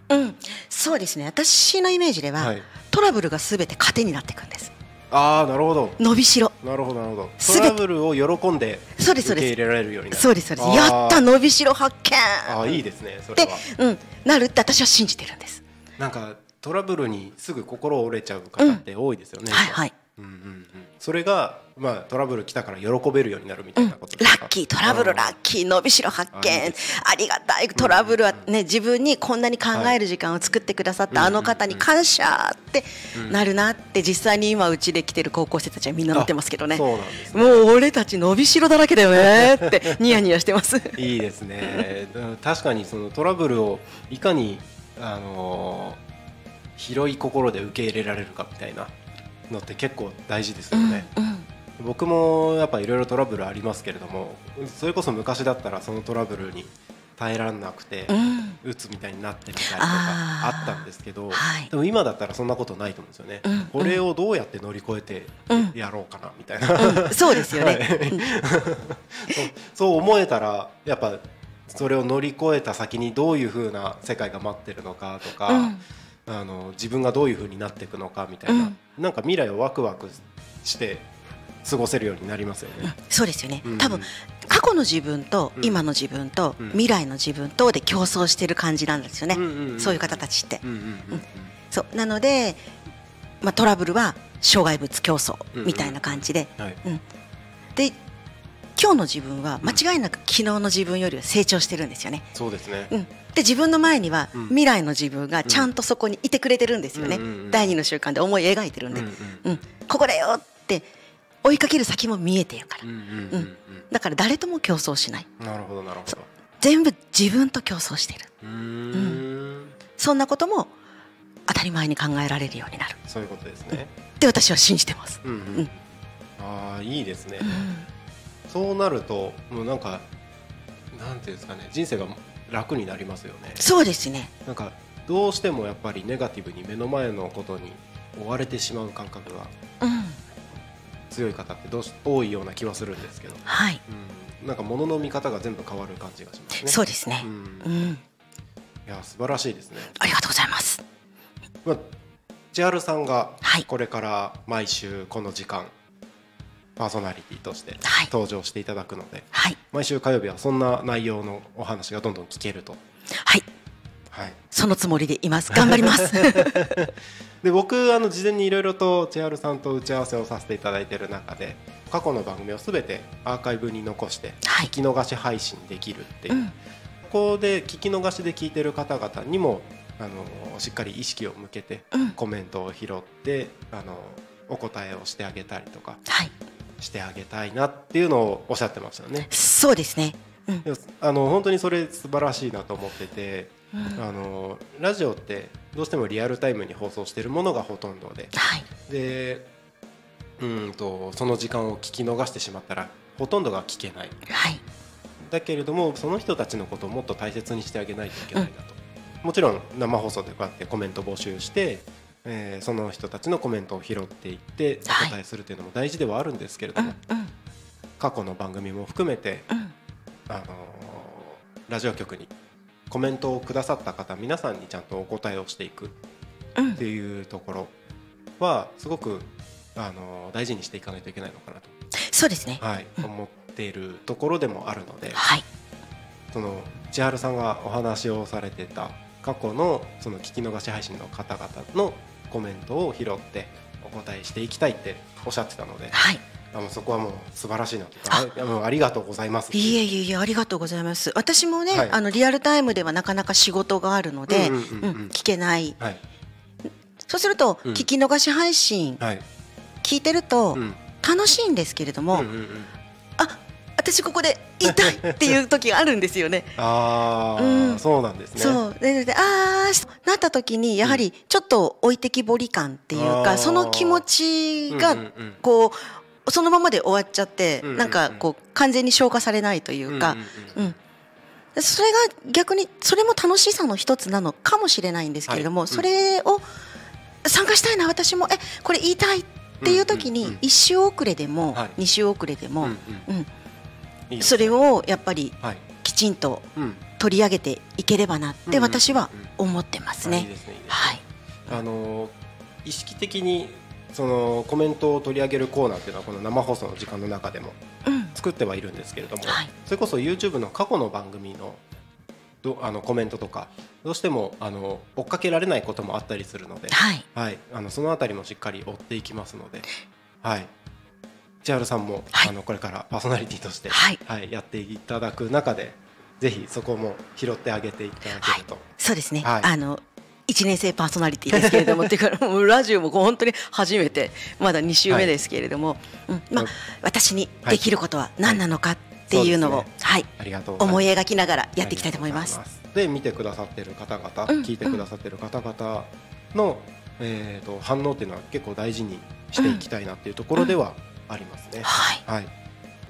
うん、そうですね。私のイメージでは、はい、トラブルがすべて糧になっていくんです。ああなるほど。伸びしろ。なるほどなるほど。トラブルを喜んで受け入れられるようになる。そうですそうです。やった伸びしろ発見。ああいいですねそれでは、うん、なるって私は信じてるんです。なんかトラブルにすぐ心折れちゃう方って多いですよね、はいはい、うんうん。うん、それがまあトラブル来たから喜べるようになるみたうん、ラいなことですか、ッキートラブルうんラッキー伸びしろ発見。ありがたいトラブルはね自分にこんなに考える時間を作ってくださったあの方に感謝ってなるなって実際に今うちで来てる高校生たちはみんな乗ってますけどね。そうなんですね。もう俺たち伸びしろだらけだよねって ニヤニヤしてます。いいですね。うん。確かにそのトラブルをいかにあのー広い心で受け入れられるかみたいなのって結構大事ですよね。うんうん。僕もやっぱいろいろトラブルありますけれどもそれこそ昔だったらそのトラブルに耐えられなくてうん。うつみたいになってみたりとかあったんですけどはい。でも今だったらそんなことないと思うんですよね。うんこれをどうやって乗り越えてうん。やろうかなみたいな。うん。そうですよね。はい。うんそう思えたらやっぱそれを乗り越えた先にどういう風な世界が待ってるのかとか、うんあの自分がどういう風になっていくのかみたいな、うん。なんか未来をワクワクして過ごせるようになりますよね。そうですよね。うん。多分過去の自分とうん。今の自分とうん。未来の自分とで競争してる感じなんですよね。そういう方たちって。そう。なので、まあトラブルは障害物競争みたいな感じで、で今日の自分は間違いなく昨日の自分よりは成長してるんですよね。そうですね。うん、で自分の前にはうん。未来の自分がちゃんとそこにいてくれてるんですよね、うんうんうん第二の習慣で思い描いてるんで、ううんんここだよって追いかける先も見えてるから、うんうんうんうんだから誰とも競争しない。なるほどなるほど。全部自分と競争してる。うーん。そんなことも当たり前に考えられるようになる。そういうことですね。って私は信じてます、うんううん。んああいいですね。う。んそうなるともうなんかなんていうんですかね人生が楽になりますよね。そうですね。なんかどうしてもやっぱりネガティブに目の前のことに追われてしまう感覚がうん強い方ってどうし多いような気はするんですけど、はい、うん、なんか物の見方が全部変わる感じがしますね。そうですね。う、んうん、いや素晴らしいですね。ありがとうございます。まあ、千春さんがはい。これから毎週この時間パーソナリティとしてはい。登場していただくので、はい。毎週火曜日はそんな内容のお話がどんどん聞けると。はい。はい、そのつもりでいます。頑張ります。で僕あの事前にいろいろと千春さんと打ち合わせをさせていただいている中で過去の番組をすべてアーカイブに残してはい。聞き逃し配信できるっていう、うんここで聞き逃しで聞いてる方々にもあのしっかり意識を向けてうん。コメントを拾ってあのお答えをしてあげたりとか。はいしてあげたいなっていうのをおっしゃってましたよね。そうですね。うん。あの本当にそれ素晴らしいなと思ってて、うん。あのラジオってどうしてもリアルタイムに放送しているものがほとんどではい。でうんとその時間を聞き逃してしまったらほとんどが聞けない。はい。だけれどもその人たちのことをもっと大切にしてあげないといけないなと、もちろん生放送でこうやってコメント募集して、えーその人たちのコメントを拾っていっておはい。答えするっていうのも大事ではあるんですけれどうんも、うん。過去の番組も含めて、うん。あのーラジオ局にコメントをくださった方皆さんにちゃんとお答えをしていくうん。っていうところはすごく、あのー大事にしていかないといけないのかなと、そうですね。はい思っているところでもあるのではい。その千春さんがお話をされてた過去のその聞き逃し配信の方々のコメントを拾ってお答えしていきたいっておっしゃってたのではい。あのそこはもう素晴らしいなあ。もうありがとうございます。いえいえいえありがとうございます。私もね、はい。あのリアルタイムではなかなか仕事があるので、ううんんうんうん。うん聞けない。はい。そうすると、うん。聞き逃し配信はい。聞いてるとうん。楽しいんですけれども、うんうんうん。あ私ここで言いっていう時があるんですよね。ああ、うん。そうなんですね。そう。でであーなった時にやはりちょっと置いてきぼり感っていうか、あーその気持ちがうんうんうん。こうそのままで終わっちゃって、うんうんうん。なんかこう完全に消化されないというか、うんうんそれが逆にそれも楽しさの一つなのかもしれないんですけれども、はい。うん。それを参加したいな私も。えこれ言いたいっていう時うんうんうんに一周遅れでもはい。二周遅れでも、うんうん。うんそれをやっぱりはい。きちんとうん。取り上げていければなっうんうんて私は思ってますね。あの意識的にそのコメントを取り上げるコーナーっていうのはこの生放送の時間の中でもうん、作ってはいるんですけれども、はい。それこそ YouTube の過去の番組のどあのコメントとかどうしてもあの追っかけられないこともあったりするので、はい、はい、あのそのあたりもしっかり追っていきますので、はい、千春さんも、はい。あのこれからパーソナリティとして、はい。やっていただく中でぜひそこも拾ってあげていただけると、そうですね。はい。あの一年生パーソナリティですけれども、っていうかもうラジオも本当に初めてまだ2週目ですけれども、うん、まあうん私にできることは何なのかっていうのを、思い描きながらやっていきたいと思います。で見てくださってる方々、うん。聞いてくださってる方々の、えー、と反応っていうのは結構大事にしていきたいなっていうところではありますね。はい。はい、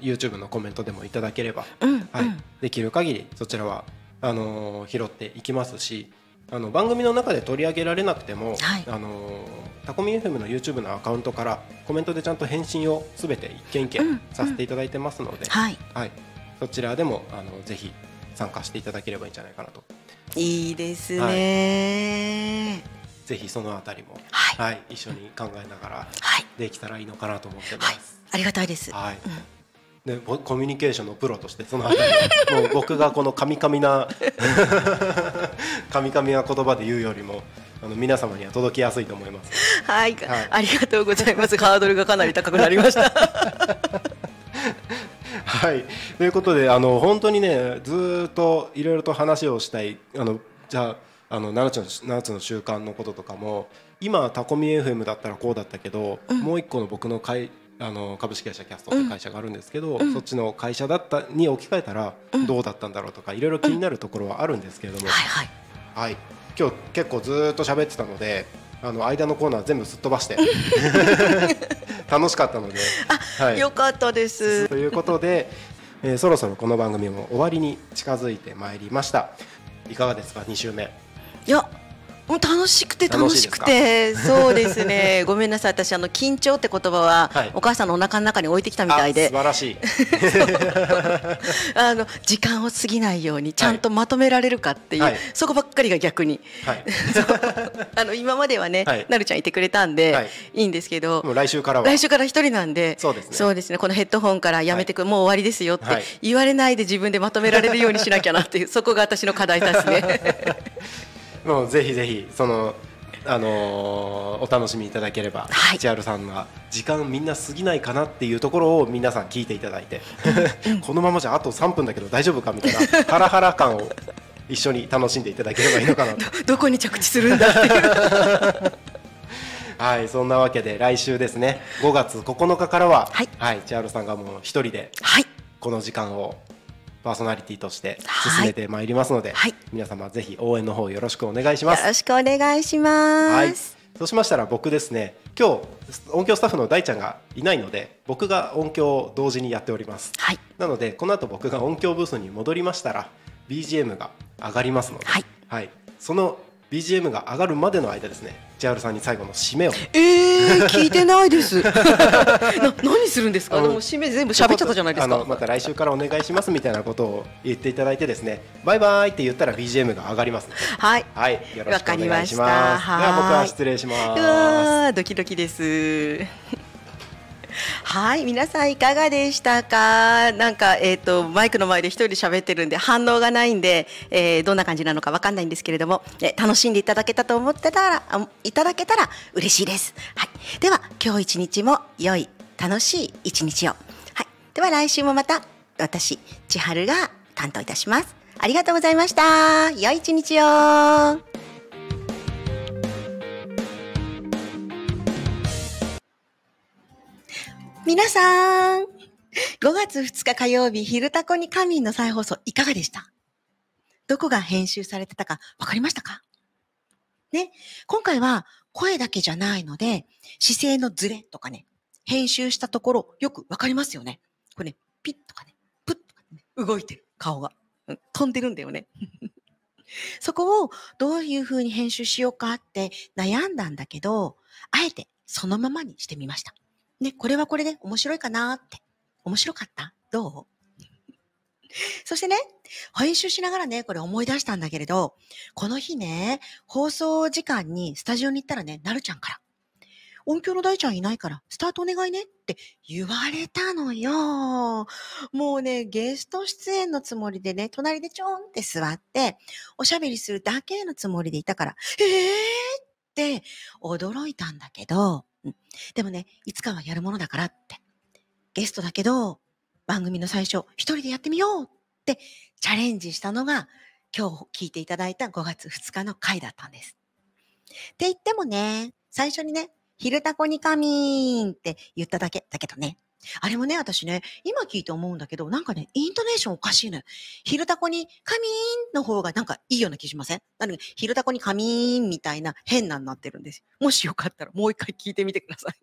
YouTube のコメントでもいただければ、うん。はいうんできる限りそちらはあのー拾っていきますしあの番組の中で取り上げられなくても、はいあのータコミ FM の YouTube のアカウントからコメントでちゃんと返信をすべて一件一うん件させていただいてますので、はい。はい、そちらでもあのぜひ参加していただければいいんじゃないかなといいですね。ぜひそのあたりも、はい。はい、一緒に考えながらはい。できたらいいのかなと思ってまはいす。。ありがたいです。はいうんでぼコミュニケーションのプロとしてそのあたりもう 僕がこのカミカミな カミカミな言葉で言うよりもあの皆様には届きやすいと思います。はい、はいありがとうございます。ハードルがかなり高くなりました。はい、ということであの本当にねずーっといろいろと話をしたいあのじゃああの7つの7つの習慣のこととかも今タコミ FM だったらこうだったけど、もう一個の僕の会あの株式会社キャストって会社があるんですけど、そっちの会社だったに置き換えたらどうだったんだろうとかいろいろ気になるところはあるんですけれども、はいはい。はい、今日結構ずーっと喋ってたのであの間のコーナー全部すっ飛ばして 楽しかったので、はい、よかったです。ということで、えーそろそろこの番組も終わりに近づいてまいりました。いかがですか？2週目いや。もう楽しくて楽しくてそうですね。ごめんなさい。私あの緊張って言葉は、はい。お母さんのお腹の中に置いてきたみたいあで素晴らしい。あの時間を過ぎないようにちゃんとまとめられるかっていう、はい。そこばっかりが逆に。はい。あの今まではね、はい。なるちゃんいてくれたんで、はい。い、いんですけど来週からは。来週から一人なんでそうですね。このヘッドホンからやめてく、もう終わりですよってはい。言われないで自分でまとめられるようにしなきゃなっていうそこが私の課題ですねもうぜひぜひそのあのーお楽しみいただければ、はい。千春さんが時間みんな過ぎないかなっていうところを皆さん聞いていただいて、このままじゃあと3分だけど大丈夫かみたいな ハラハラ感を一緒に楽しんでいただければいいのかなと。どこに着地するんだっていう。はいそんなわけで来週ですね。5月9日からははい千春さんがもう一人ではい。この時間をパーソナリティとしてはい。進めてまいりますので、はい。皆様ぜひ応援の方よろしくお願いします。よろしくお願いします、はい、そうしましたら僕ですね今日音響スタッフの大ちゃんがいないので僕が音響を同時にやっております。はい。なのでこの後僕が音響ブースに戻りましたら BGM が上がりますので、はい。その BGM が上がるまでの間ですね千春さんに最後の締めを。えー、聞いてないです。な何するんですか？でも締め全部喋っちゃったじゃないですか。あのまた来週からお願いしますみたいなことを言っていただいてですね。バイバイって言ったら BGM が上がりますはい。はい。よろしくお願いしわかりました。ますでは僕は失礼しうます。わードキドキです。はい、皆さんいかがでしたか？なんか、えっ、と、マイクの前で一人喋ってるんで、反応がないんで、えーどんな感じなのかわかんないんですけれども、え楽しんでいただけたと思ってたら、あいただけたら嬉しいです。はい、では、今日一日も良い、楽しい一日を。はい、では来週もまた、私、千春が担当いたします。ありがとうございました。良い一日を。皆さん、5月2日火曜日、昼タコに仮眠の再放送いかがでした？どこが編集されてたかわかりましたか？ね、今回は声だけじゃないので、姿勢のズレとかね、編集したところよくわかりますよね。これね、ピッとかね、プッとかね、動いてる顔が。飛んでるんだよね。そこをどういう風に編集しようかって悩んだんだけど、あえてそのままにしてみました。ね、これはこれで面白いかなって。面白かった？どう？そしてね、編集しながらね、これ思い出したんだけれど、この日ね、放送時間にスタジオに行ったらね、なるちゃんから、音響の大ちゃんいないから、スタートお願いねって言われたのよ。もうね、ゲスト出演のつもりでね、隣でちょんって座って、おしゃべりするだけのつもりでいたから、えーっって驚いたんだけど、うんでもね、いつかはやるものだからって。ゲストだけど、番組の最初、一人でやってみようってチャレンジしたのが、今日聞いていただいた5月2日の回だったんです。って言ってもね、最初にね、昼タコに仮眠って言っただけだけどね、あれもね、私ね、今聞いて思うんだけど、なんかね、イントネーションおかしいのよ。昼タコにカミーンの方がなんかいいような気しません？なので、昼タコにカミーンみたいな変なになってるんです。もしよかったらもう一回聞いてみてください。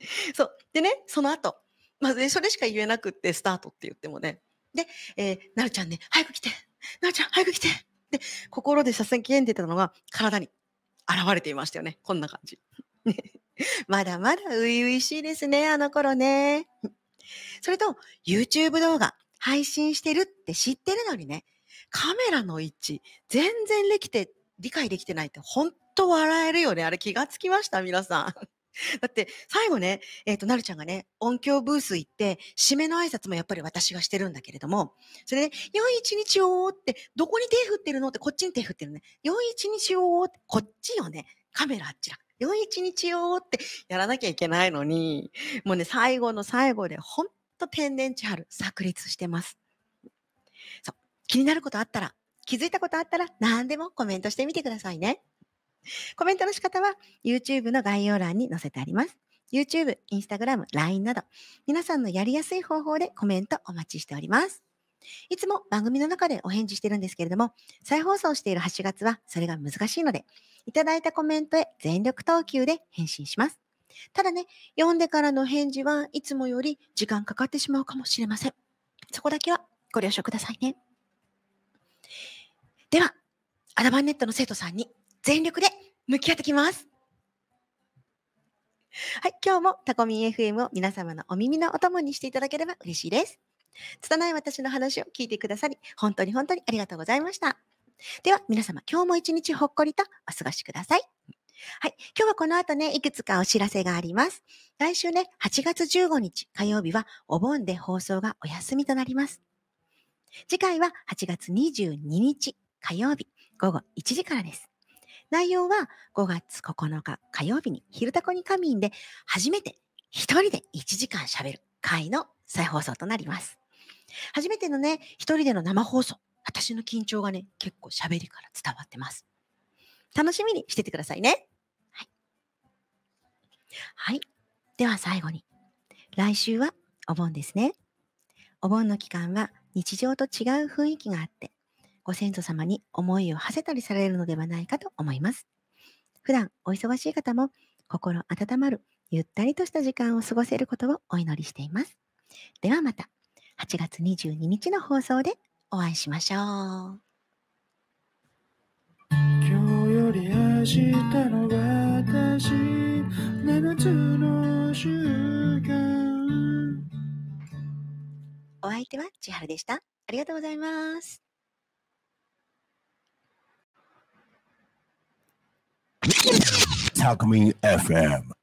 そう。でね、その後、まあ、ね、それしか言えなくって、スタートって言ってもね。で、えーなるちゃんね、早く来てなるちゃん、早く来てで、心で叫んでたのが体に現れていましたよね。こんな感じ。ね まだまだ初々しいですね、あの頃ね。それと、YouTube 動画配信してるって知ってるのにね、カメラの位置、全然できて、理解できてないって、ほんと笑えるよね。あれ気がつきました、皆さん。だって、最後ね、えっ、と、なるちゃんがね、音響ブース行って、締めの挨拶もやっぱり私がしてるんだけれども、それで、良い一日をって、どこに手振ってるの？って、こっちに手振ってるね。良い一日をって、こっちよね。カメラあっちだ。良い一日をってやらなきゃいけないのに、もうね、最後の最後で、ほんと天然千春、炸裂してます。そう。気になることあったら、気づいたことあったら、何でもコメントしてみてくださいね。コメントの仕方は YouTube の概要欄に載せてあります。YouTube、Instagram、LINE など、皆さんのやりやすい方法でコメントお待ちしております。いつも番組の中でお返事してるんですけれども、再放送している8月はそれが難しいので、いただいたコメントへ全力投球で返信します。ただね、読んでからの返事はいつもより時間かかってしまうかもしれません。そこだけはご了承くださいね。では、アダバンネットの生徒さんに全力で向き合ってきます。はい、今日もタコミン FM を皆様のお耳のお供にしていただければ嬉しいです。拙い私の話を聞いてくださり、本当に本当にありがとうございました。では、皆様、今日も一日ほっこりとお過ごしください。はい。今日はこの後ね、いくつかお知らせがあります。来週ね、8月15日火曜日はお盆で放送がお休みとなります。次回は8月22日火曜日午後1時からです。内容は5月9日火曜日に昼タコに仮眠で初めて一人で1時間喋る回の再放送となります。初めてのね、一人での生放送。私の緊張がね、結構喋りから伝わってます。楽しみにしててくださいね。はい。はい。では最後に。来週はお盆ですね。お盆の期間は日常と違う雰囲気があって、ご先祖様に思いを馳せたりされるのではないかと思います。普段お忙しい方も心温まるゆったりとした時間を過ごせることをお祈りしています。ではまた8月22日の放送でお会いしましょう。今日より明日の私7つの習慣お相手は千春でした。ありがとうございます。Talk Me FM.